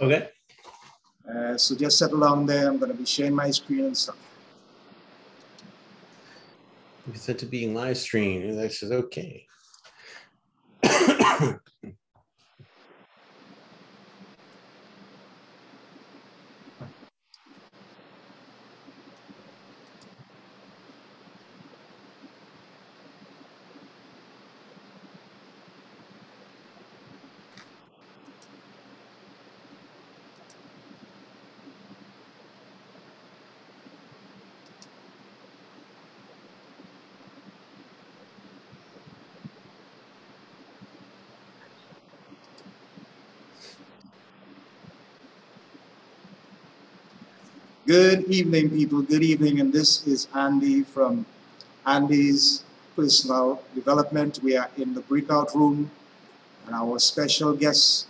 Okay. Uh, so just settle down there. I'm going to be sharing my screen and stuff. You set to being live streamed. I says okay. Good evening, people. Good evening. And this is Andy from Andy's Personal Development. We are in the breakout room, and our special guest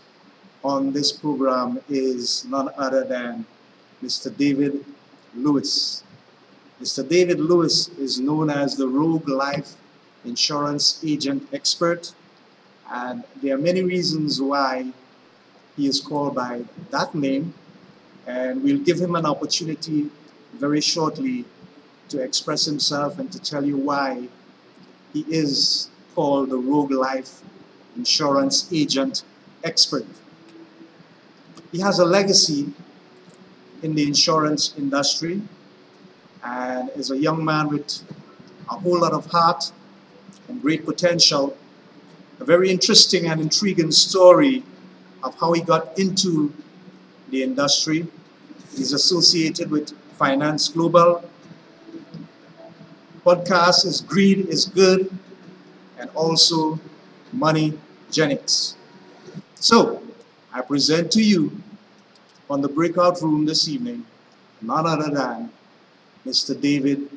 on this program is none other than Mr. David Lewis. Mr. David Lewis is known as the Rogue Life Insurance Agent Expert, and there are many reasons why he is called by that name and we'll give him an opportunity very shortly to express himself and to tell you why he is called the Rogue Life Insurance Agent Expert. He has a legacy in the insurance industry and is a young man with a whole lot of heart and great potential. A very interesting and intriguing story of how he got into the industry He's associated with Finance Global. Podcast is Greed is Good and also Money Genics. So, I present to you on the breakout room this evening none other than Mr. David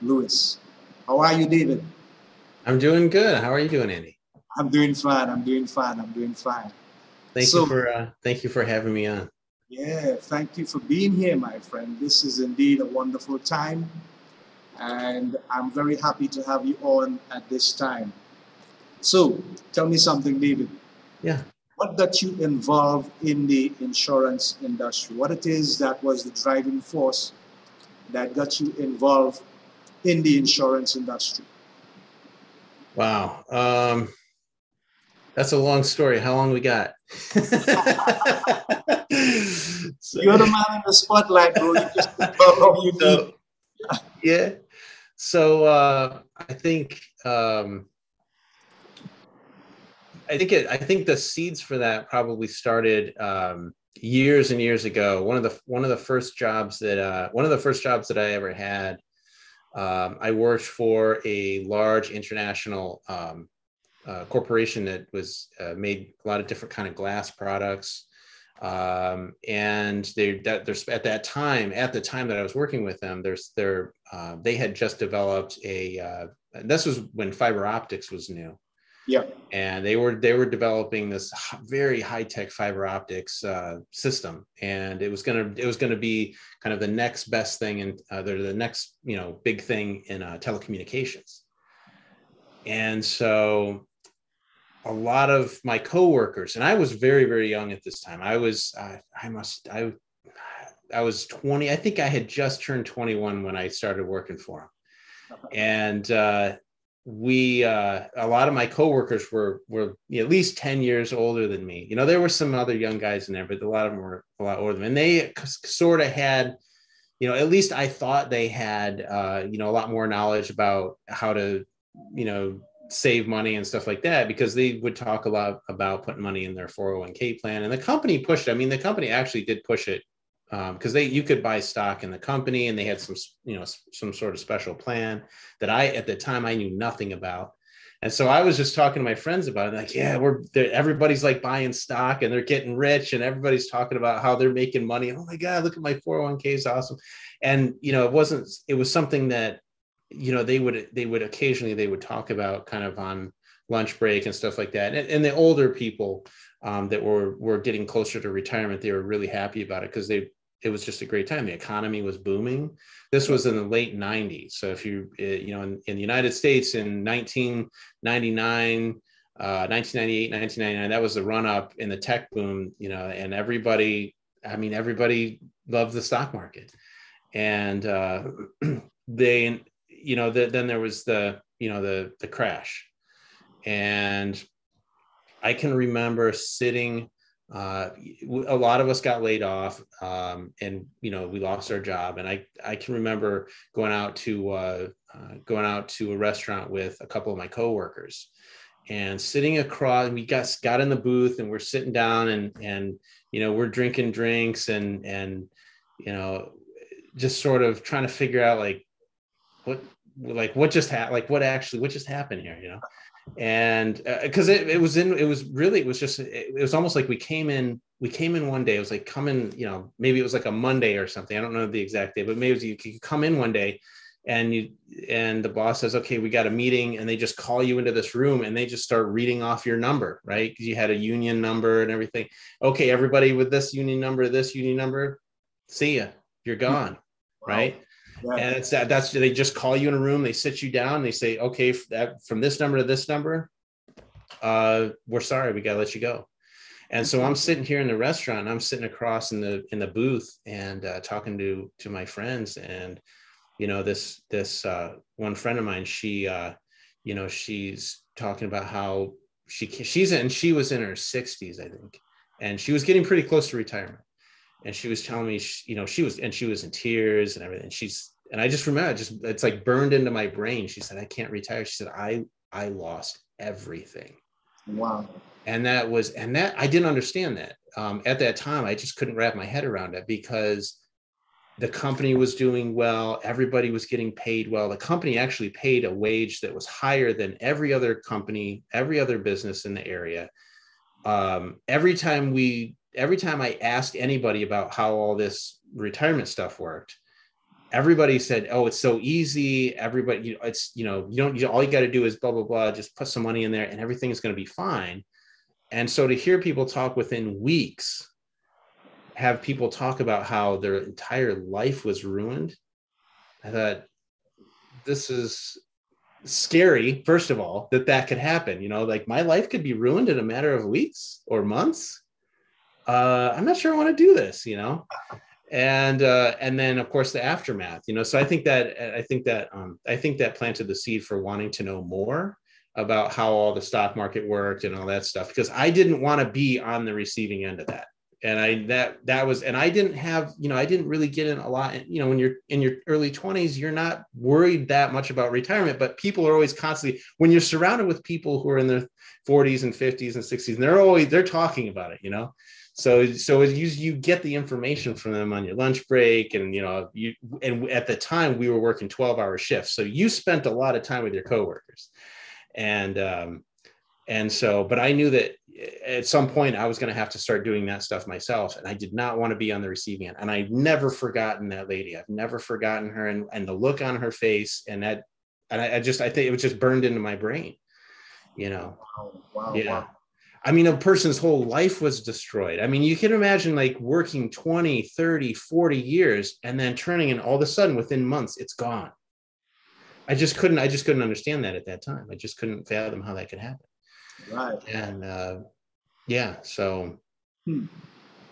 Lewis. How are you, David? I'm doing good. How are you doing, Andy? I'm doing fine. I'm doing fine. I'm doing fine. Thank so, you for uh, thank you for having me on. Yeah, thank you for being here, my friend. This is indeed a wonderful time, and I'm very happy to have you on at this time. So, tell me something, David. Yeah. What got you involved in the insurance industry? What it is that was the driving force that got you involved in the insurance industry? Wow. Um, that's a long story. How long we got? so, You're the man in the spotlight, bro. You just you so, Yeah. So uh, I think um, I think it, I think the seeds for that probably started um, years and years ago. One of the one of the first jobs that uh, one of the first jobs that I ever had. Um, I worked for a large international um, uh, corporation that was uh, made a lot of different kind of glass products. Um, and they that there's at that time at the time that I was working with them there's there uh, they had just developed a uh, this was when fiber optics was new. Yeah and they were they were developing this very high tech fiber optics uh, system. And it was gonna it was gonna be kind of the next best thing and uh, they're the next you know big thing in uh, telecommunications. And so a lot of my coworkers, and I was very, very young at this time. I was, uh, I must, I, I was 20. I think I had just turned 21 when I started working for them. And uh, we, uh, a lot of my coworkers were were at least 10 years older than me. You know, there were some other young guys in there, but a lot of them were a lot older than me. And they sort of had, you know, at least I thought they had, uh, you know, a lot more knowledge about how to, you know, save money and stuff like that because they would talk a lot about putting money in their 401k plan and the company pushed it. i mean the company actually did push it because um, they you could buy stock in the company and they had some you know some sort of special plan that i at the time i knew nothing about. And so i was just talking to my friends about it like yeah we're everybody's like buying stock and they're getting rich and everybody's talking about how they're making money. Oh my god look at my 401k is awesome. And you know it wasn't it was something that you know they would they would occasionally they would talk about kind of on lunch break and stuff like that and, and the older people um, that were were getting closer to retirement they were really happy about it because they it was just a great time the economy was booming this was in the late 90s so if you eh, you know in, in the united states in 1999 uh, 1998, 1999. That was the run up in the tech boom, you know, and everybody, I mean, everybody loved the stock market. And uh, they, you know, the, then there was the, you know, the, the crash. And I can remember sitting, uh, a lot of us got laid off um, and, you know, we lost our job. And I, I can remember going out to, uh, uh, going out to a restaurant with a couple of my coworkers and sitting across we got got in the booth and we're sitting down and and you know we're drinking drinks and and you know just sort of trying to figure out like what like what just happened like what actually what just happened here you know? And because uh, it, it was in it was really it was just it, it was almost like we came in we came in one day it was like coming you know maybe it was like a monday or something i don't know the exact day but maybe was, you could come in one day and you and the boss says okay we got a meeting and they just call you into this room and they just start reading off your number right? Because you had a union number and everything. Okay everybody with this union number this union number see ya you're gone wow. right yeah. and it's that that's they just call you in a room they sit you down they say okay that from this number to this number uh we're sorry we gotta let you go. And so i'm sitting here in the restaurant i'm sitting across in the in the booth and uh, talking to to my friends and you know this this uh, one friend of mine she uh, you know she's talking about how she she's in she was in her 60s i think and she was getting pretty close to retirement. And she was telling me she, you know she was and she was in tears and everything. She's and i just remember just it's like burned into my brain. She said i can't retire. She said i i lost everything. Wow. And that was and that i didn't understand that. Um, at that time i just couldn't wrap my head around it because the company was doing well. Everybody was getting paid well. The company actually paid a wage that was higher than every other company every other business in the area. Um, every time we every time i asked anybody about how all this retirement stuff worked everybody said oh it's so easy everybody you know, it's you know you don't you, all you got to do is blah blah blah just put some money in there and everything is going to be fine and so to hear people talk within weeks have people talk about how their entire life was ruined. I thought this is scary, first of all, that that could happen. You know, like my life could be ruined in a matter of weeks or months. Uh, I'm not sure I want to do this, you know. And uh, and then of course the aftermath, you know. So I think that I think that um, I think that planted the seed for wanting to know more about how all the stock market worked and all that stuff because I didn't want to be on the receiving end of that and i that that was and i didn't have you know i didn't really get in a lot you know when you're in your early 20s you're not worried that much about retirement but people are always constantly when you're surrounded with people who are in their 40s and 50s and 60s and they're always they're talking about it you know so so you you get the information from them on your lunch break and you know you and at the time we were working 12 hour shifts so you spent a lot of time with your coworkers and um and so but i knew that at some point I was going to have to start doing that stuff myself. And I did not want to be on the receiving end. And I've never forgotten that lady. I've never forgotten her and, and the look on her face. And that, and I, I just, I think it was just burned into my brain, you know? Wow, wow, yeah. Wow. I mean, a person's whole life was destroyed. I mean, you can imagine like working 20, 30, 40 years and then turning and all of a sudden within months, it's gone. I just couldn't, I just couldn't understand that at that time. I just couldn't fathom how that could happen. Right. And uh, yeah, so hmm.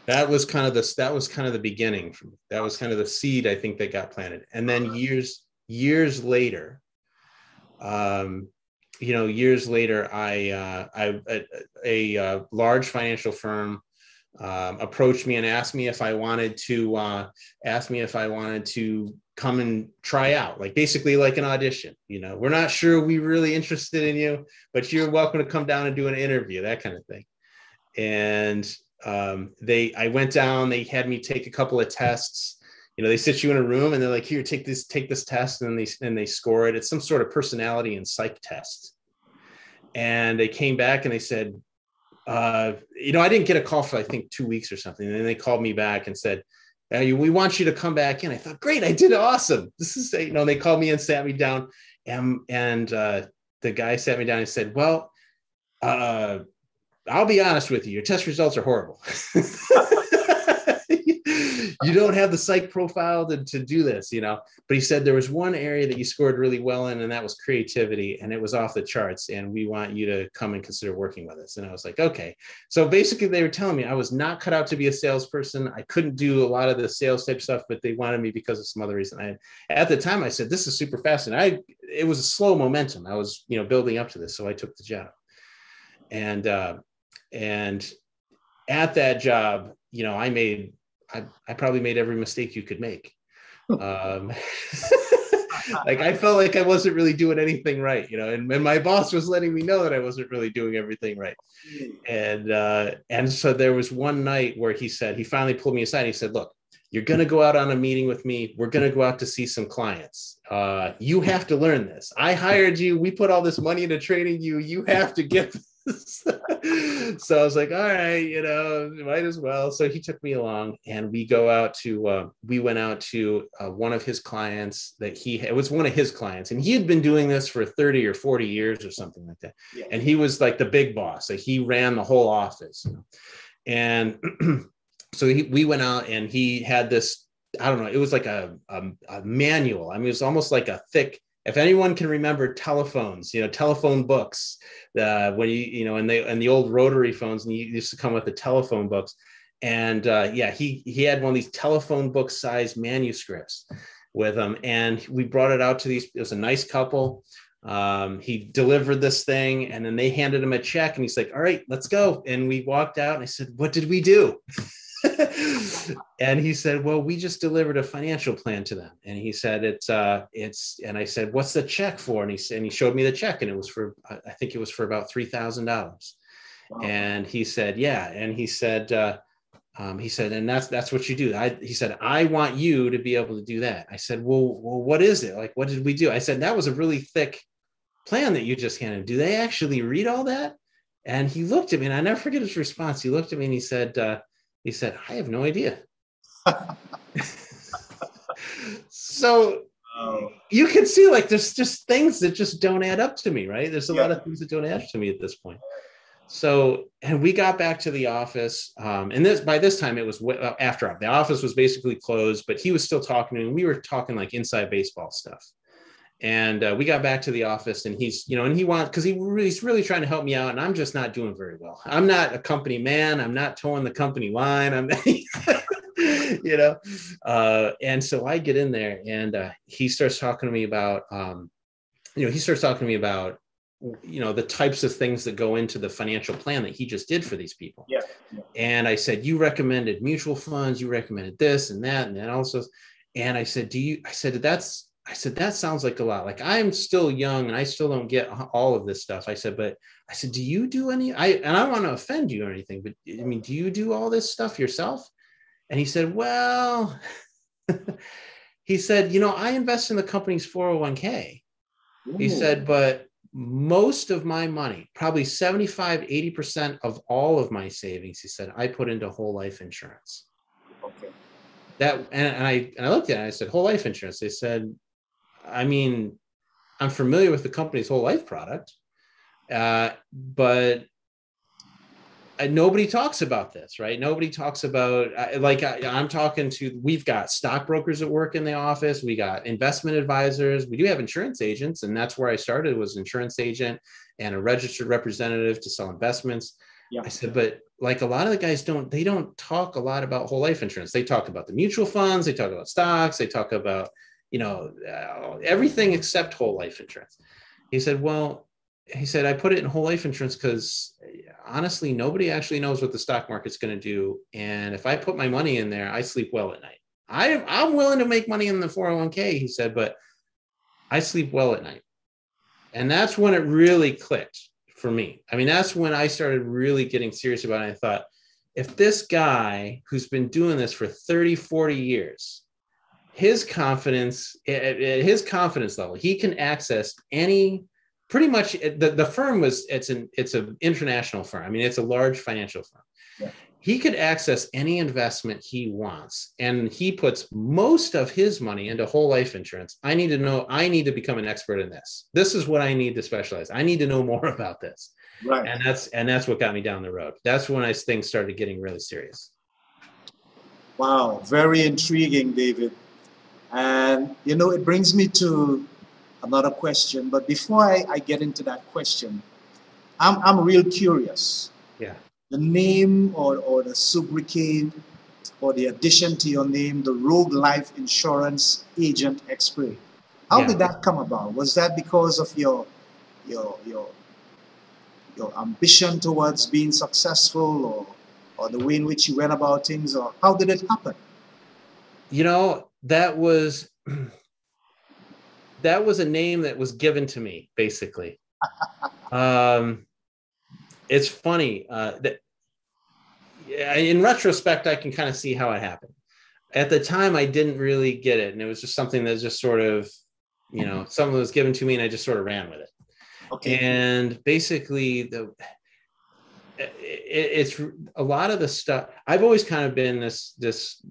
that was kind of the that was kind of the beginning. That was kind of the seed I think that got planted. And then years years later, um, you know, years later, I uh, I a, a, a large financial firm um, approached me and asked me if I wanted to uh, ask me if I wanted to come and try out, like basically like an audition. You know, we're not sure we really interested in you, but you're welcome to come down and do an interview, that kind of thing. And um, they, I went down. They had me take a couple of tests. You know, they sit you in a room and they're like, "Here, take this, take this test," and then they and they score it. It's some sort of personality and psych test. And they came back and they said, uh, you know, I didn't get a call for I think two weeks or something. And then they called me back and said, uh, we want you to come back in. I thought, great, I did awesome. This is, you know, they called me and sat me down, and and uh, the guy sat me down and said, well, uh, I'll be honest with you, your test results are horrible. you don't have the psych profile to, to do this, you know. But he said there was one area that you scored really well in, and that was creativity, and it was off the charts. And we want you to come and consider working with us. And I was like, okay. So basically, they were telling me I was not cut out to be a salesperson. I couldn't do a lot of the sales type stuff, but they wanted me because of some other reason. I at the time I said, this is super fascinating. I it was a slow momentum. I was, you know, building up to this, so I took the job. And uh, and at that job, you know, I made, I, I probably made every mistake you could make. Um, like I felt like I wasn't really doing anything right, you know, and, and my boss was letting me know that I wasn't really doing everything right. And uh, and so there was one night where he said he finally pulled me aside. He said, "Look, you're going to go out on a meeting with me. We're going to go out to see some clients. Uh, you have to learn this. I hired you. We put all this money into training you. You have to get so I was like, all right, you know, might as well. So he took me along, and we go out to. Uh, we went out to uh, one of his clients that he it was one of his clients, and he had been doing this for thirty or forty years or something like that. Yeah. And he was like the big boss. Like he ran the whole office, you know? and so he, we went out, and he had this. I don't know. It was like a, a, a manual. I mean, it was almost like a thick if anyone can remember telephones, you know, telephone books, uh, when you, you know, and they, and the old rotary phones, and you used to come with the telephone books. And uh, yeah, he, he had one of these telephone book size manuscripts with him. And we brought it out to these, it was a nice couple. Um, he delivered this thing and then they handed him a check and he's like, all right, let's go. And we walked out and I said, what did we do? And he said, "Well, we just delivered a financial plan to them." And he said, "It's uh, it's." And I said, "What's the check for?" And he said, and he showed me the check, and it was for I think it was for about three thousand wow. dollars. And he said, "Yeah." And he said, uh, um, "He said, and that's that's what you do." I he said, "I want you to be able to do that." I said, "Well, well, what is it? Like, what did we do?" I said, "That was a really thick plan that you just handed. Do they actually read all that?" And he looked at me, and I never forget his response. He looked at me and he said. Uh, he said, I have no idea. so oh. you can see like there's just things that just don't add up to me, right? There's a yeah. lot of things that don't add to me at this point. So, and we got back to the office, um, and this by this time it was w- after the office was basically closed, but he was still talking to me. And we were talking like inside baseball stuff and uh, we got back to the office and he's you know and he wants because he really, he's really trying to help me out and i'm just not doing very well. I'm not a company man. I'm not toeing the company line. I'm you know uh, and so i get in there and uh, he starts talking to me about um, you know he starts talking to me about you know the types of things that go into the financial plan that he just did for these people. Yeah, yeah. and i said you recommended mutual funds. You recommended this and that and then also. And i said do you i said that's I said, that sounds like a lot. Like I'm still young and I still don't get all of this stuff. I said, but I said, do you do any? I and I don't want to offend you or anything, but I mean, do you do all this stuff yourself? And he said, well, he said, you know, I invest in the company's 401k. Ooh. He said, but most of my money, probably 75, 80% of all of my savings, he said, I put into whole life insurance. Okay. That and, and I and I looked at it and I said, whole life insurance. They said, I mean, I'm familiar with the company's whole life product, uh, but uh, nobody talks about this, right? Nobody talks about uh, like I, am talking to. We've got stockbrokers that work in the office. We got investment advisors. We do have insurance agents, and that's where I started was insurance agent and a registered representative to sell investments. Yeah. I said, but like a lot of the guys don't. They don't talk a lot about whole life insurance. They talk about the mutual funds. They talk about stocks. They talk about you know, uh, everything except whole life insurance. He said, well, he said, I put it in whole life insurance because honestly, nobody actually knows what the stock market's going to do. And if I put my money in there, I sleep well at night. I, I'm willing to make money in the 401k, he said, but I sleep well at night. And that's when it really clicked for me. I mean, that's when I started really getting serious about it. I thought, if this guy who's been doing this for 30, 40 years his confidence eh, eh, eh, his confidence level. He can access any pretty much the, the firm was it's an it's an international firm. I mean it's a large financial firm. Yeah. he could access any investment he wants and he puts most of his money into whole life insurance. I need to know i need to become an expert in this. This is what i need to specialize. I need to know more about this. Right. And that's and that's what got me down the road. That's when i things started getting really serious. Wow, very intriguing, David. And you know, it brings me to another question. But before I, I get into that question, I'm, I'm real curious. Yeah. The name or, or the sobriquet or the addition to your name, the Rogue Life Insurance Agent Expert. How Yeah. did that come about? Was that because of your your your your ambition towards being successful or or the way in which you went about things or how did it happen? You know, that was that was a name that was given to me, basically. um, it's funny uh, that in retrospect, I can kind of see how it happened. At the time, I didn't really get it, and it was just something that just sort of, you know, something was given to me, and I just sort of ran with it. Okay. and basically the it, it's a lot of the stuff i've always kind of been this this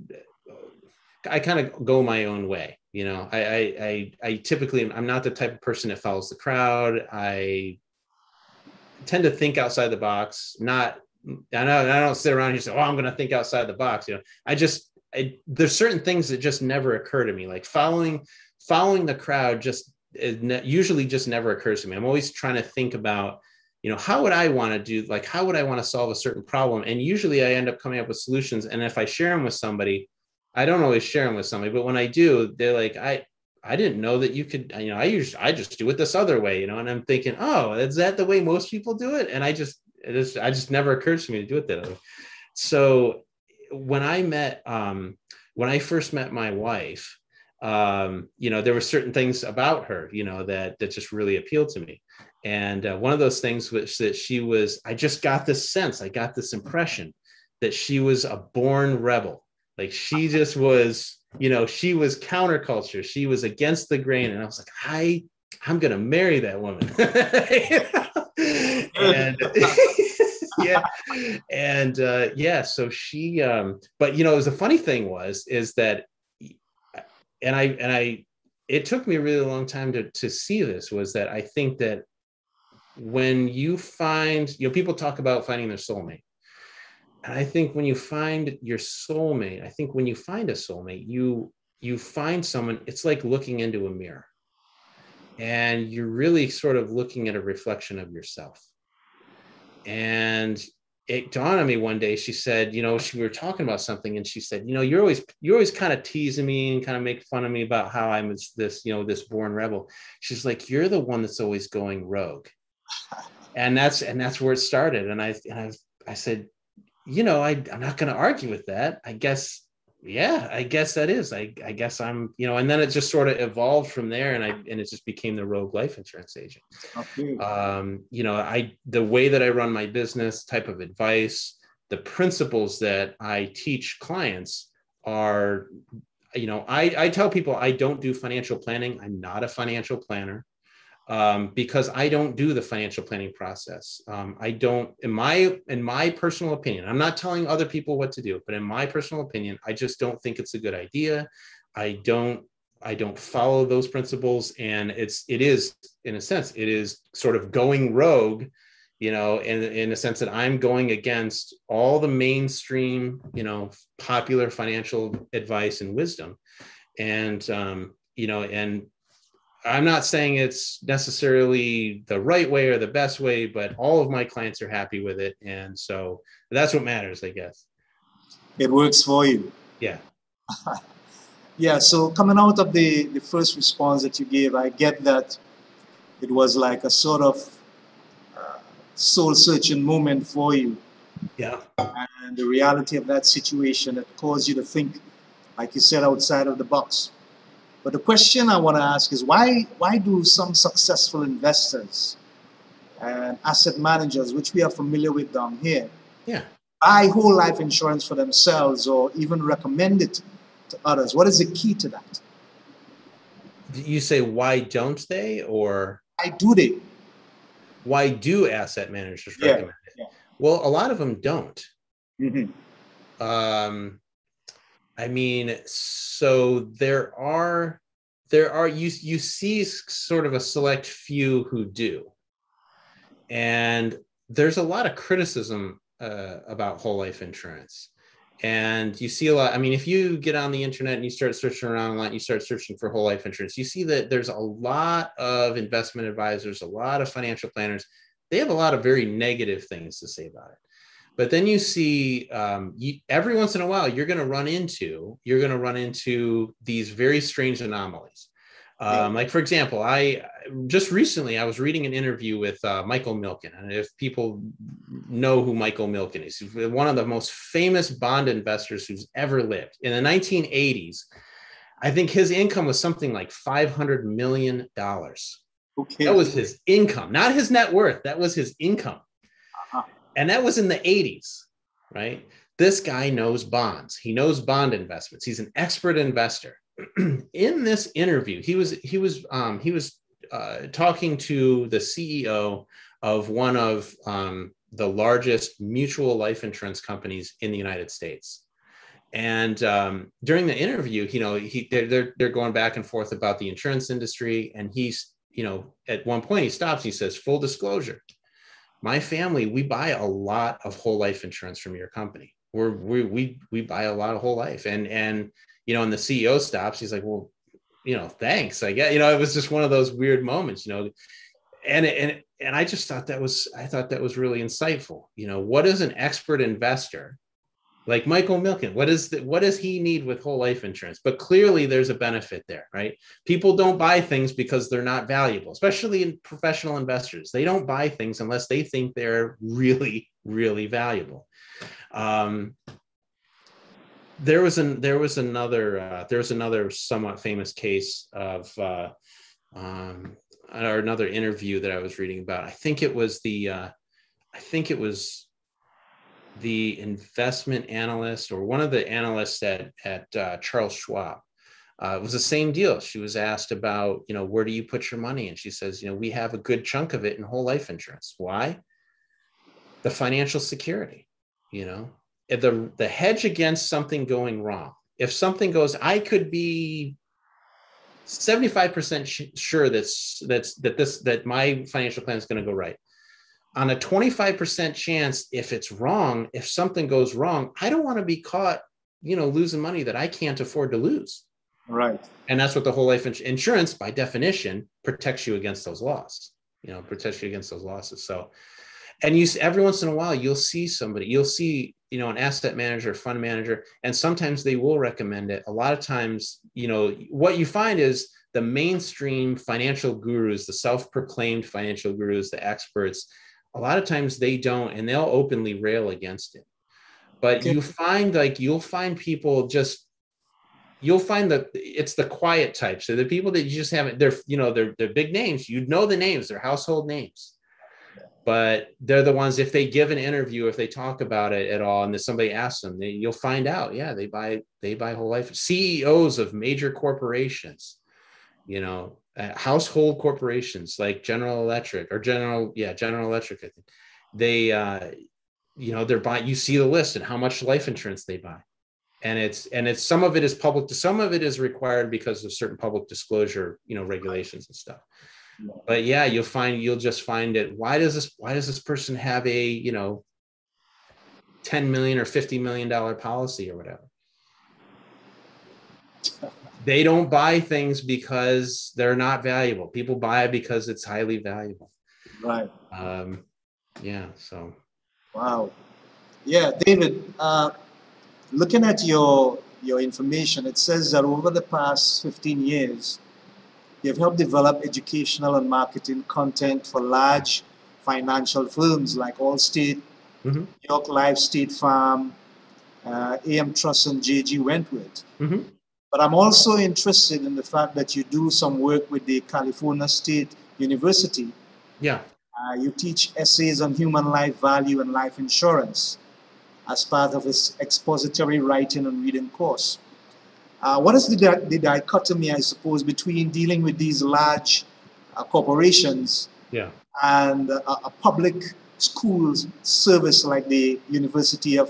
i kind of go my own way you know I, I i i typically i'm not the type of person that follows the crowd i tend to think outside the box not i don't i don't sit around here and say oh i'm going to think outside the box you know i just I, there's certain things that just never occur to me like following following the crowd just ne- usually just never occurs to me. I'm always trying to think about, you know, how would I want to do, like, how would I want to solve a certain problem? And usually I end up coming up with solutions. And if I share them with somebody, I don't always share them with somebody, but when I do, they're like, I, I didn't know that you could, you know, I usually, I just do it this other way, you know, and I'm thinking, oh, is that the way most people do it? And I just, it is, I just never occurs to me to do it that way. So when I met, um, when I first met my wife, um, you know, there were certain things about her, you know, that that just really appealed to me. And uh, one of those things was that she was, I just got this sense, I got this impression that she was a born rebel. Like she just was, you know, she was counterculture. She was against the grain. And I was like, I, I'm gonna marry that woman. and yeah and uh yeah so she um but you know it was the funny thing was is that and I and I it took me a really long time to to see this was that I think that when you find you know people talk about finding their soulmate and I think when you find your soulmate I think when you find a soulmate you you find someone it's like looking into a mirror. And you're really sort of looking at a reflection of yourself. And it dawned on me one day she said you know she we were talking about something and she said you know you're always you're always kind of teasing me and kind of make fun of me about how i'm this, you know this born rebel. She's like you're the one that's always going rogue. And that's and that's where it started. And i and i, I said you know I, i'm not going to argue with that. I guess yeah i guess that is. I, I guess i'm you know and then it just sort of evolved from there and i and it just became the rogue life insurance agent. Okay. um, you know i the way that i run my business type of advice the principles that i teach clients are you know i i tell people i don't do financial planning. I'm not a financial planner um, because i don't do the financial planning process. Um, i don't in my in my personal opinion i'm not telling other people what to do but in my personal opinion i just don't think it's a good idea. I don't I don't follow those principles, and it's it is in a sense it is sort of going rogue, you know, in in a sense that I'm going against all the mainstream, you know, popular financial advice and wisdom, and um, you know, and I'm not saying it's necessarily the right way or the best way, but all of my clients are happy with it, and so that's what matters, I guess. It works for you. Yeah. Yeah, so coming out of the, the first response that you gave, I get that it was like a sort of uh, soul searching moment for you. Yeah. And the reality of that situation that caused you to think, like you said, outside of the box. But the question I want to ask is why, why do some successful investors and asset managers, which we are familiar with down here, Yeah. buy whole life insurance for themselves or even recommend it to others? What is the key to that? You say why don't they, or Why do they? why do asset managers Yeah, recommend it? yeah. Well, a lot of them don't. Mhm. Um, I mean, so there are there are you you see sort of a select few who do, and there's a lot of criticism uh, about whole life insurance, and you see a lot i mean if you get on the internet and you start searching around a lot, you start searching for whole life insurance you see that there's a lot of investment advisors a lot of financial planners. They have a lot of very negative things to say about it but then you see um, you, every once in a while you're going to run into you're going to run into these very strange anomalies um, like for example, I just recently I was reading an interview with uh, Michael Milken, and if people know who Michael Milken is, one of the most famous bond investors who's ever lived. In the 1980s, I think his income was something like 500 million dollars. Okay. That was his income, not his net worth. That was his income. And that was in the 80s, right? This guy knows bonds. He knows bond investments. He's an expert investor in this interview, he was he was um, he was uh, talking to the CEO of one of um, the largest mutual life insurance companies in the United States. And um, during the interview, you know, he they're, they're they're going back and forth about the insurance industry, and he's you know at one point he stops. He says, "Full disclosure, my family we buy a lot of whole life insurance from your company. We're we we we buy a lot of whole life, and and you know, and the CEO stops. He's like, well, you know, thanks. I get, you know, it was just one of those weird moments, you know, and and and I just thought that was I thought that was really insightful. You know, what is an expert investor like Michael Milken? What is the, what does he need with whole life insurance? But clearly, there's a benefit there, right? People don't buy things because they're not valuable, especially in professional investors. They don't buy things unless they think they're really really valuable. Um, there was an there was another uh, there was another somewhat famous case of uh, um, or another interview that I was reading about. I think it was the uh, I think it was the investment analyst or one of the analysts at at uh, Charles Schwab. Uh, it was the same deal. She was asked about, you know, where do you put your money? And she says, you know, we have a good chunk of it in whole life insurance. Why? The financial security, you know, the the hedge against something going wrong. If something goes, I could be 75% sure that's that's that this that my financial plan is going to go right. On a 25% chance, if it's wrong, if something goes wrong, I don't want to be caught, you know, losing money that I can't afford to lose. Right. And that's what the whole life ins- insurance, by definition, protects you against those losses. You know, protects you against those losses. So, and you every once in a while you'll see somebody, you'll see you know an asset manager fund manager and sometimes they will recommend it a lot of times you know what you find is the mainstream financial gurus the self-proclaimed financial gurus the experts a lot of times they don't and they'll openly rail against it. But you find like you'll find people just you'll find that it's the quiet types. So the people that you just haven't they're you know they're, they're big names. You know the names. They're household names. But they're the ones if they give an interview if they talk about it at all and then somebody asks them they, you'll find out yeah they buy they buy whole life ceos of major corporations you know uh, household corporations like general electric or general yeah general electric i think. They uh you know they're buying you see the list and how much life insurance they buy. And it's and it's some of it is public some of it is required because of certain public disclosure you know regulations and stuff. But yeah you'll find you'll just find it why does this why does this person have a you know 10 million or 50 million dollar policy or whatever they don't buy things because they're not valuable people buy it because it's highly valuable right um yeah so wow yeah david uh looking at your your information it says that over the past 15 years They've helped develop educational and marketing content for large financial firms like Allstate, mm-hmm. York Life State Farm, uh, AmTrust, and JG Wentworth. Mm-hmm. But I'm also interested in the fact that you do some work with the California State University. Yeah. Uh, you teach essays on human life value and life insurance as part of this expository writing and reading course. Uh, what is the, the, dichotomy, I suppose, between dealing with these large uh, corporations yeah. and uh, a public schools service like the University of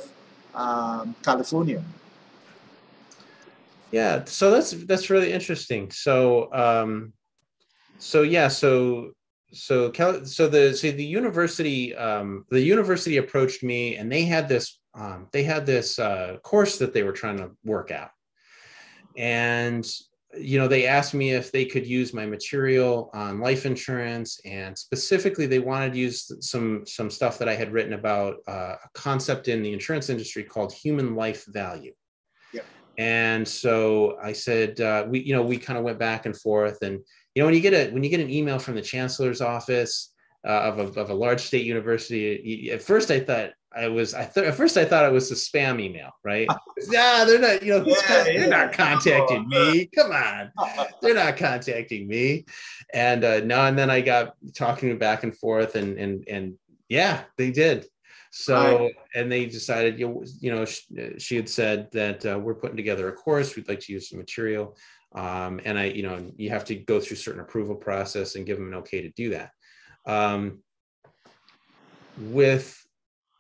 um, California? Yeah, so that's that's really interesting. So um, so yeah, so so Cal, so the so the university um, the university approached me and they had this um, they had this uh, course that they were trying to work out and you know they asked me if they could use my material on life insurance and specifically they wanted to use some some stuff that i had written about uh, a concept in the insurance industry called human life value. And so i said uh, we you know we kind of went back and forth and you know when you get a when you get an email from the chancellor's office uh, of, a, of a large state university at first i thought I was I thought at first I thought it was a spam email, right? yeah, they're not, you know, yeah, they're yeah. not contacting me. Come on, they're not contacting me. And uh, no, and then I got talking back and forth, and and and yeah, they did. So right. and they decided, you you know, she, she had said that uh, we're putting together a course. We'd like to use some material, um, and I, you know, you have to go through certain approval process and give them an okay to do that. Um, with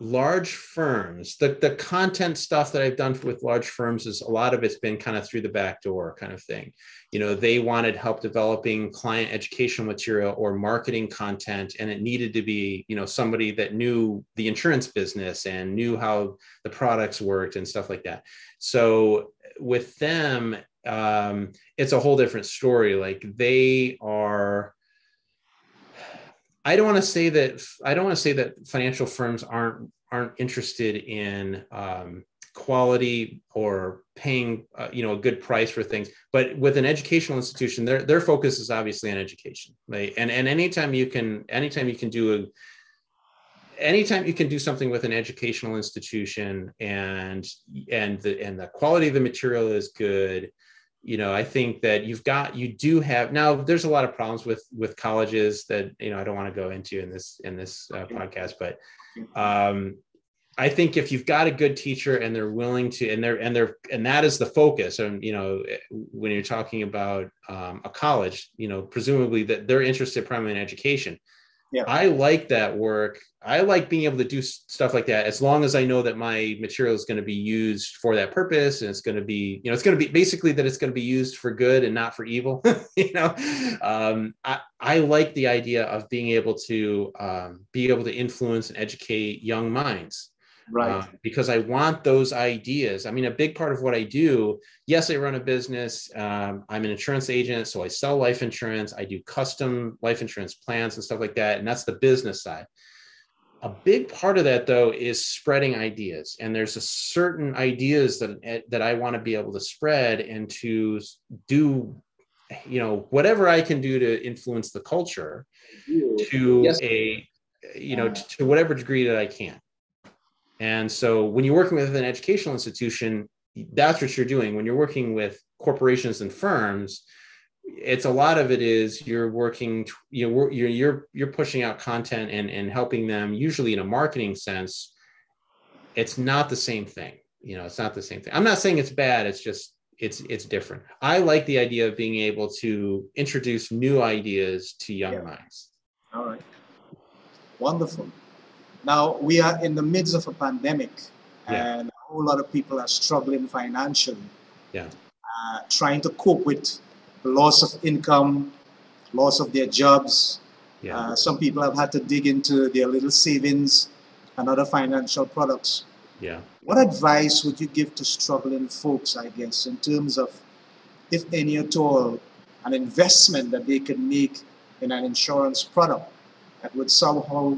large firms the, the content stuff that i've done with large firms is a lot of it's been kind of through the back door kind of thing you know they wanted help developing client educational material or marketing content and it needed to be you know somebody that knew the insurance business and knew how the products worked and stuff like that. So with them um, it's a whole different story. Like they are I don't want to say that I don't want to say that financial firms aren't aren't interested in um, quality or paying uh, you know a good price for things. But with an educational institution their their focus is obviously on education right? And and anytime you can anytime you can do a anytime you can do something with an educational institution and and the and the quality of the material is good you know i think that you've got you do have now there's a lot of problems with with colleges that you know i don't want to go into in this in this uh, podcast but um i think if you've got a good teacher and they're willing to and they're and they're and that is the focus and you know when you're talking about um, a college you know presumably that they're interested primarily in education yeah. I like that work. I like being able to do stuff like that as long as I know that my material is going to be used for that purpose and it's going to be, you know, it's going to be basically that it's going to be used for good and not for evil. you know, um, I, I like the idea of being able to um, be able to influence and educate young minds right. Uh, because i want those ideas. I mean a big part of what i do yes i run a business um, i'm an insurance agent so i sell life insurance. I do custom life insurance plans and stuff like that and that's the business side. A big part of that though is spreading ideas and there's a certain ideas that eh, that i want to be able to spread and to do you know whatever i can do to influence the culture to yes. a you know to, to whatever degree that i can and so when you're working with an educational institution, that's what you're doing. When you're working with corporations and firms, it's a lot of it is you're working, you know, you're you're you're pushing out content and and helping them usually in a marketing sense. It's not the same thing. You know, it's not the same thing. I'm not saying it's bad. It's just it's it's different. I like the idea of being able to introduce new ideas to young yeah. minds. All right. Wonderful. Now, we are in the midst of a pandemic, yeah. and a whole lot of people are struggling financially. Yeah. Uh, trying to cope with the loss of income, loss of their jobs. Yeah. Uh, some people have had to dig into their little savings and other financial products. Yeah. What advice would you give to struggling folks, I guess, in terms of, if any at all, an investment that they could make in an insurance product that would somehow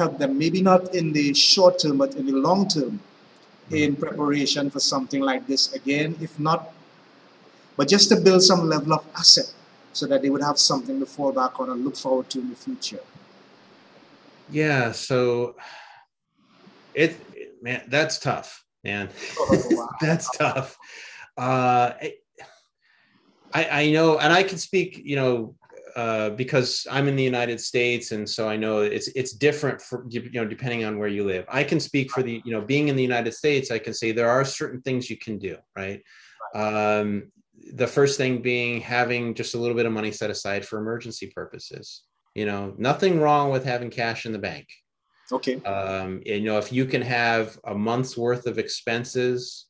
help them, maybe not in the short term, but in the long term, mm-hmm. in preparation for something like this again, if not, but just to build some level of asset so that they would have something to fall back on and look forward to in the future. Yeah, so it, man, that's tough, man. Oh, wow. that's tough. Uh, I, I know, and I can speak, you know, uh, because I'm in the United States, and so I know it's it's different for you know depending on where you live. I can speak for the you know being in the United States. I can say there are certain things you can do, right? Um, the first thing being having just a little bit of money set aside for emergency purposes. You know, nothing wrong with having cash in the bank. Okay. Um, you know, if you can have a month's worth of expenses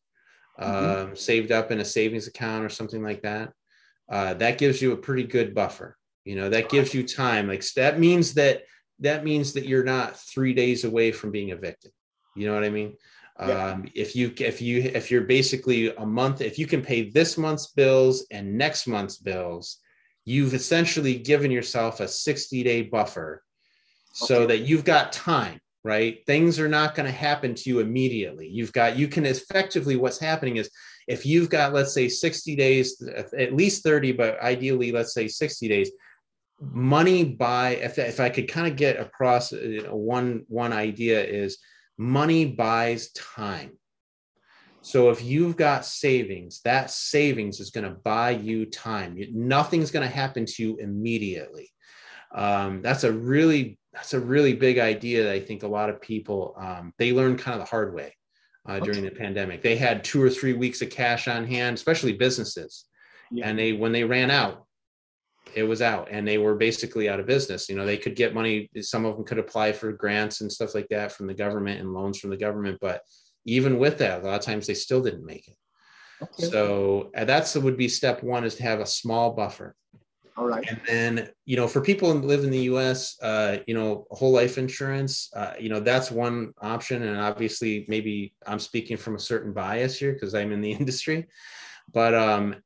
mm-hmm. um, saved up in a savings account or something like that, uh, that gives you a pretty good buffer You know, that gives you time. Like that means that that means that you're not three days away from being evicted. You know what I mean? Yeah. Um, if you if you if you're basically a month, if you can pay this month's bills and next month's bills, you've essentially given yourself a 60 day buffer so okay. that you've got time right things are not going to happen to you immediately you've got you can effectively what's happening is if you've got let's say 60 days at least 30 but ideally let's say 60 days money buy if, if i could kind of get across you know, one one idea is money buys time. So if you've got savings that savings is going to buy you time. Nothing's going to happen to you immediately. Um, that's a really that's a really big idea that i think a lot of people um, they learn kind of the hard way uh, during the pandemic. They had two or three weeks of cash on hand especially businesses. Yeah. and they when they ran out it was out and they were basically out of business. You know they could get money some of them could apply for grants and stuff like that from the government and loans from the government but even with that a lot of times they still didn't make it. Okay. so that's would be step one is to have a small buffer. All right. And then you know for people who live in the us uh, you know whole life insurance uh, you know that's one option and obviously maybe i'm speaking from a certain bias here because i'm in the industry. But um,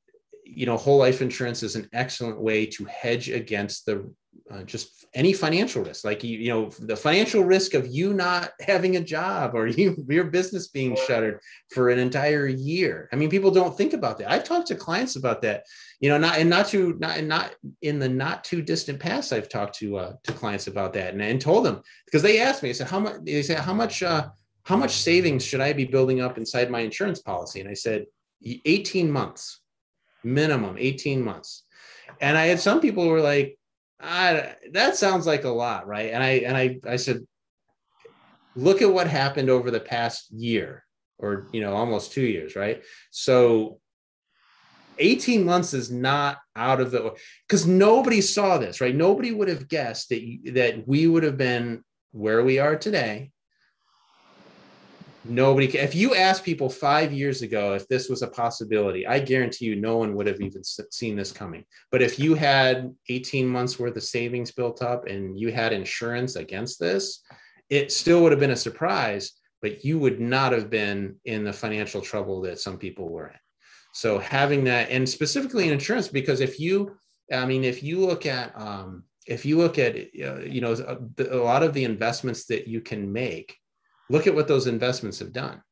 you know, whole life insurance is an excellent way to hedge against the uh, just any financial risk, like you, you know, the financial risk of you not having a job or you, your business being shuttered for an entire year. I mean, people don't think about that. I've talked to clients about that, you know, not and not too not and not in the not too distant past. I've talked to uh, to clients about that and, and told them because they asked me, I said, how much? They said, how much? Uh, how much savings should I be building up inside my insurance policy? And I said, 18 months minimum 18 months. And I had some people were like, that sounds like a lot, right? And I and I I said, look at what happened over the past year or you know almost two years, right? So 18 months is not out of the because nobody saw this, right? Nobody would have guessed that that we would have been where we are today nobody if you asked people five years ago if this was a possibility i guarantee you no one would have even seen this coming. But if you had 18 months worth of savings built up and you had insurance against this it still would have been a surprise but you would not have been in the financial trouble that some people were in. So having that and specifically in insurance because if you i mean if you look at um, if you look at uh, you know a lot of the investments that you can make look at what those investments have done.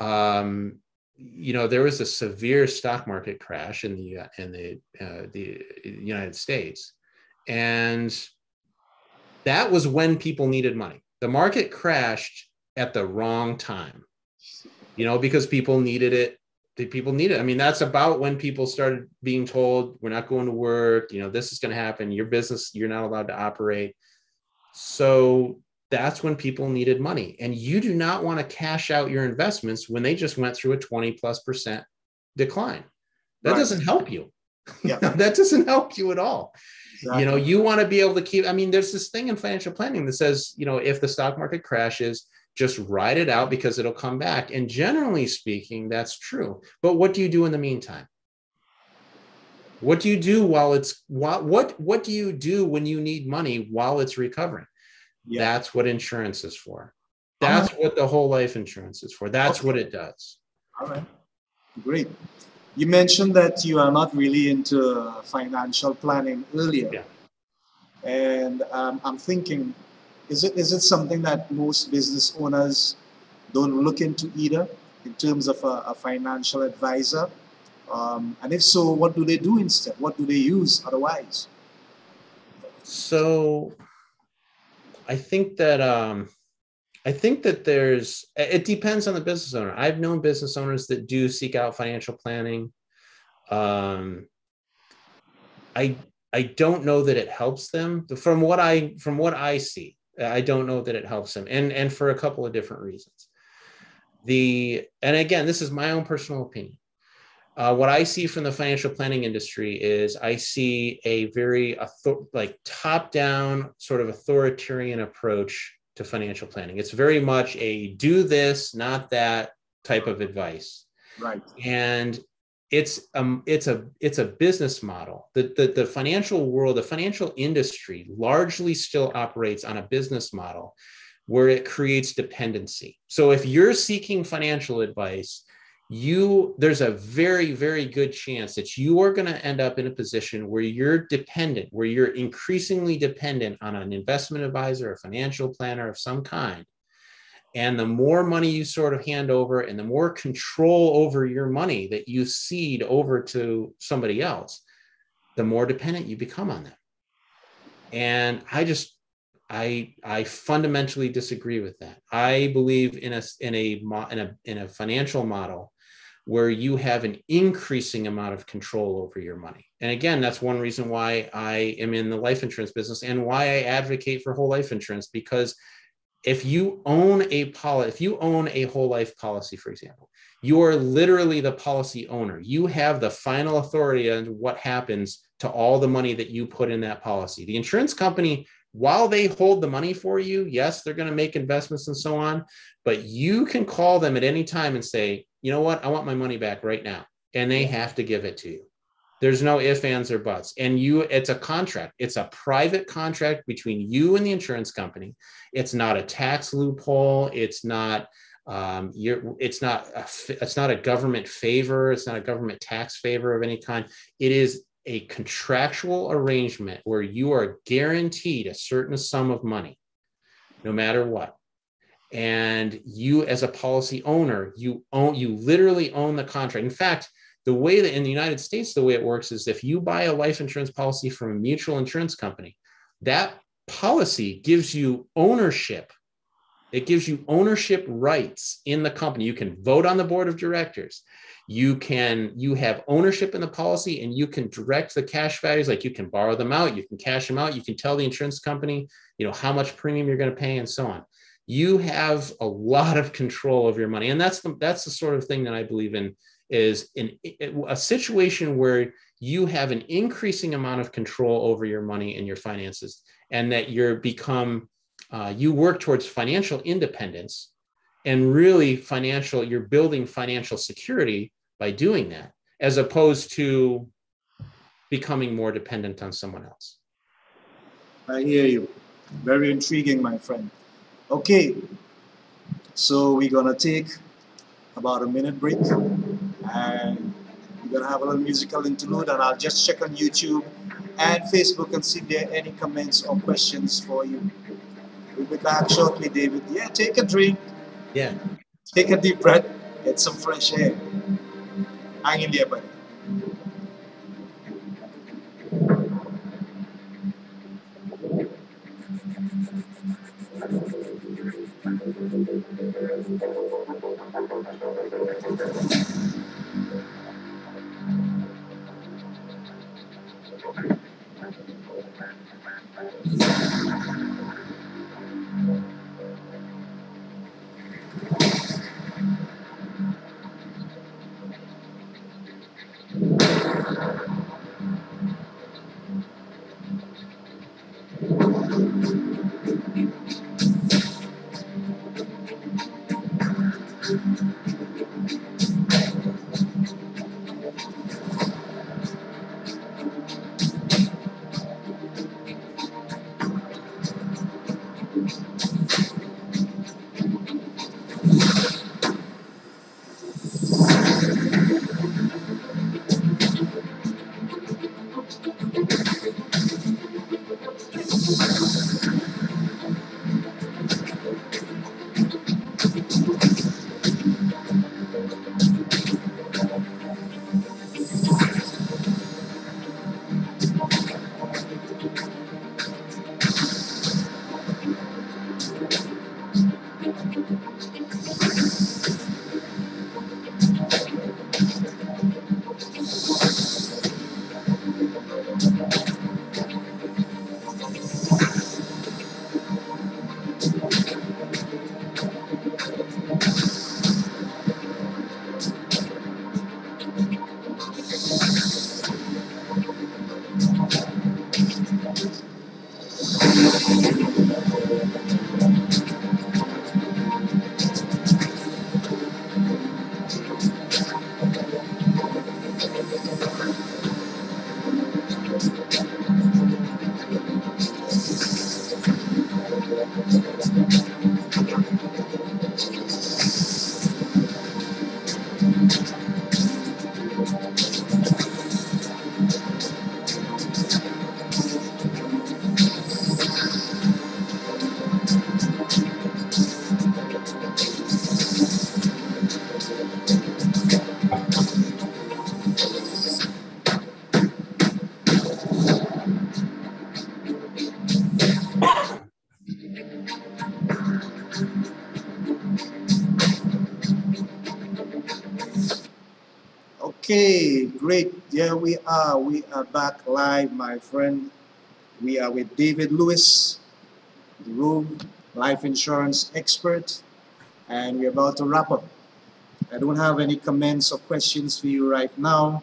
Um, you know, there was a severe stock market crash in the in the uh, the United States, and that was when people needed money. The market crashed at the wrong time, you know, because people needed it. People needed. It. I mean, that's about when people started being told, "We're not going to work." You know, this is going to happen. Your business, you're not allowed to operate. So that's when people needed money. And you do not want to cash out your investments when they just went through a 20 plus percent decline. That right. doesn't help you. Yeah. that doesn't help you at all. Exactly. You know, you want to be able to keep, I mean, there's this thing in financial planning that says, you know, if the stock market crashes, just ride it out because it'll come back. And generally speaking, that's true. But what do you do in the meantime? What do you do while it's what what what do you do when you need money while it's recovering? Yeah. That's what insurance is for. That's right. what the whole life insurance is for. That's okay. what it does. All right. Great. You mentioned that you are not really into financial planning earlier. Yeah. And um, I'm thinking, is it is it something that most business owners don't look into either in terms of a, a financial advisor? Um, and if so, what do they do instead? What do they use otherwise? So I think that um, I think that there's it depends on the business owner. I've known business owners that do seek out financial planning. Um, I I don't know that it helps them from what I from what I see. I don't know that it helps them, and and for a couple of different reasons. The and again, this is my own personal opinion uh, what I see from the financial planning industry is I see a very author- like top down sort of authoritarian approach to financial planning. It's very much a do this, not that type of advice. Right. And it's um it's a it's a business model the, the the financial world the financial industry largely still operates on a business model where it creates dependency so if you're seeking financial advice you there's a very very good chance that you are going to end up in a position where you're dependent where you're increasingly dependent on an investment advisor a financial planner of some kind and the more money you sort of hand over and the more control over your money that you cede over to somebody else, the more dependent you become on them. And I just, I, I fundamentally disagree with that. I believe in a, in a, in a, in a financial model where you have an increasing amount of control over your money. And again, that's one reason why I am in the life insurance business and why I advocate for whole life insurance because if you own a policy, if you own a whole life policy, for example, you are literally the policy owner. You have the final authority on what happens to all the money that you put in that policy. The insurance company, while they hold the money for you, yes, they're going to make investments and so on, but you can call them at any time and say, you know what, I want my money back right now. And they have to give it to you. There's no ifs, ands, or buts. And you, it's a contract. It's a private contract between you and the insurance company. It's not a tax loophole. It's not um, you're, it's not a, it's not a government favor. It's not a government tax favor of any kind. It is a contractual arrangement where you are guaranteed a certain sum of money, no matter what. And you, as a policy owner, you own you literally own the contract. In fact, the way that in the United States, the way it works is if you buy a life insurance policy from a mutual insurance company, that policy gives you ownership. It gives you ownership rights in the company. You can vote on the board of directors. You can you have ownership in the policy and you can direct the cash values like you can borrow them out, you can cash them out, you can tell the insurance company, you know, how much premium you're going to pay and so on. You have a lot of control of your money. And that's the that's the sort of thing that I believe in is in a situation where you have an increasing amount of control over your money and your finances and that you're become uh, you work towards financial independence and really financial you're building financial security by doing that as opposed to becoming more dependent on someone else. I hear you. Very intriguing my friend okay so we're to take about a minute break and we're gonna have a little musical interlude and I'll just check on YouTube and Facebook and see if there are any comments or questions for you. We'll be back shortly, David. Yeah, take a drink. Yeah. Take a deep breath. Get some fresh air. Hang in there, buddy. There we are. We are back live, my friend. We are with David Lewis, the Rogue life insurance expert, and we're about to wrap up. I don't have any comments or questions for you right now.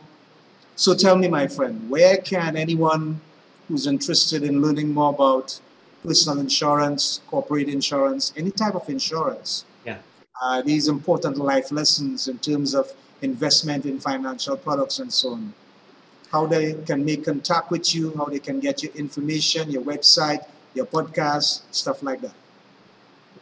So tell me, my friend, where can anyone who's interested in learning more about personal insurance, corporate insurance, any type of insurance, Yeah. uh, these important life lessons in terms of investment in financial products and so on. How they can make contact with you, how they can get your information, your website, your podcast, stuff like that.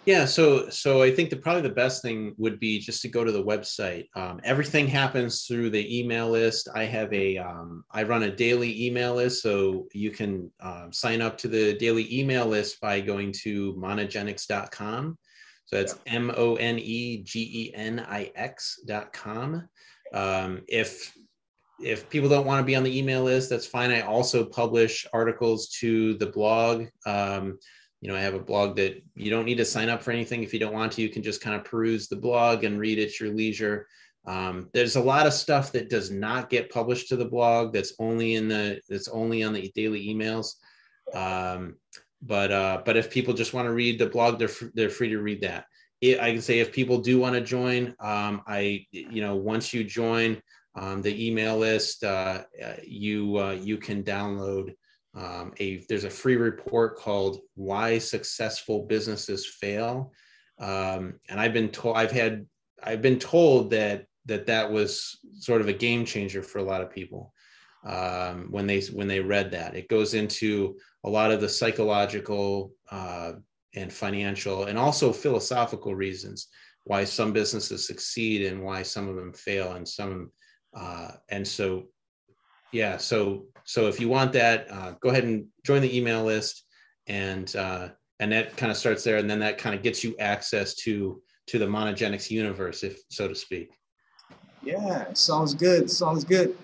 Yeah, so so I think the probably the best thing would be just to go to the website. Um, everything happens through the email list. I have a um, I run a daily email list, so you can um, sign up to the daily email list by going to monegenix.com. So that's M O N E G E N I X dot com. Um, if if people don't want to be on the email list, that's fine. I also publish articles to the blog. Um, you know, I have a blog that you don't need to sign up for anything if you don't want to. You can just kind of peruse the blog and read at your leisure. Um, there's a lot of stuff that does not get published to the blog. That's only in the that's only on the daily emails. Um, but uh, but if people just want to read the blog, they're they're free to read that. It, I can say if people do want to join, um, I you know once you join um, the email list, uh, uh, you uh, you can download um, a there's a free report called why successful businesses fail. Um, and i've been told i've had i've been told that that that was sort of a game changer for a lot of people um, when they when they read that. It goes into a lot of the psychological uh, and financial and also philosophical reasons why some businesses succeed and why some of them fail and some uh, and so yeah so so if you want that uh, go ahead and join the email list and uh, and that kind of starts there and then that kind of gets you access to to the Monegenix universe if so to speak Yeah, sounds good. Sounds good.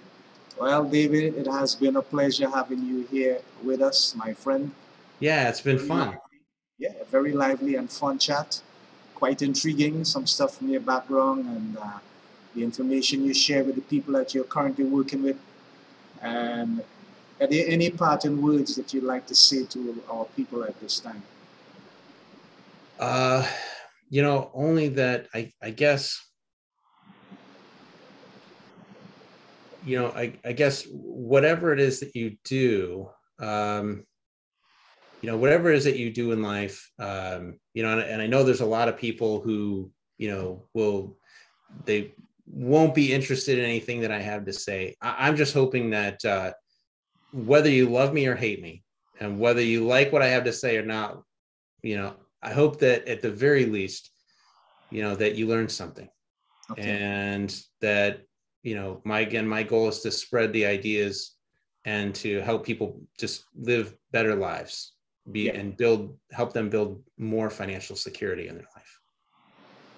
Well, David, it has been a pleasure having you here with us, my friend. yeah it's been fun Yeah, very lively and fun chat. Quite intriguing, some stuff from your background and uh, the information you share with the people that you're currently working with. And are there any parting words that you'd like to say to our people at this time? uh you know only that i i guess you know i i guess whatever it is that you do um you know whatever it is that you do in life um you know and, and i know there's a lot of people who you know will they won't be interested in anything that i have to say I, i'm just hoping that uh whether you love me or hate me and whether you like what i have to say or not you know i hope that at the very least you know that you learn something Okay. and that you know my again my goal is to spread the ideas and to help people just live better lives be Yeah. and build help them build more financial security in their life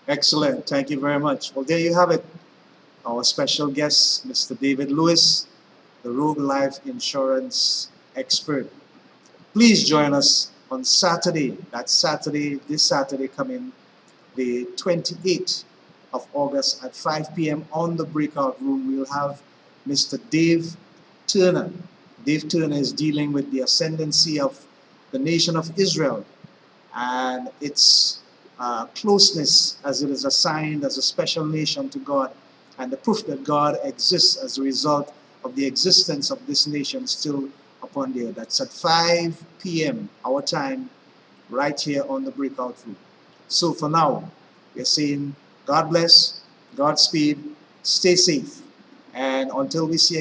Excellent. Thank you very much. Well, there you have it. Our special guest, Mr. David Lewis, the Rogue Life Insurance expert. Please join us on Saturday. That's Saturday, this Saturday coming, the 28th of August at 5 p.m. on the breakout room. We'll have Mr. Dave Turner. Dave Turner is dealing with the ascendancy of the nation of Israel and its uh, closeness as it is assigned as a special nation to God, and the proof that God exists as a result of the existence of this nation still upon the earth. That's at 5 p.m. our time, right here on the breakout room. So for now, we're saying God bless, Godspeed, stay safe, and until we see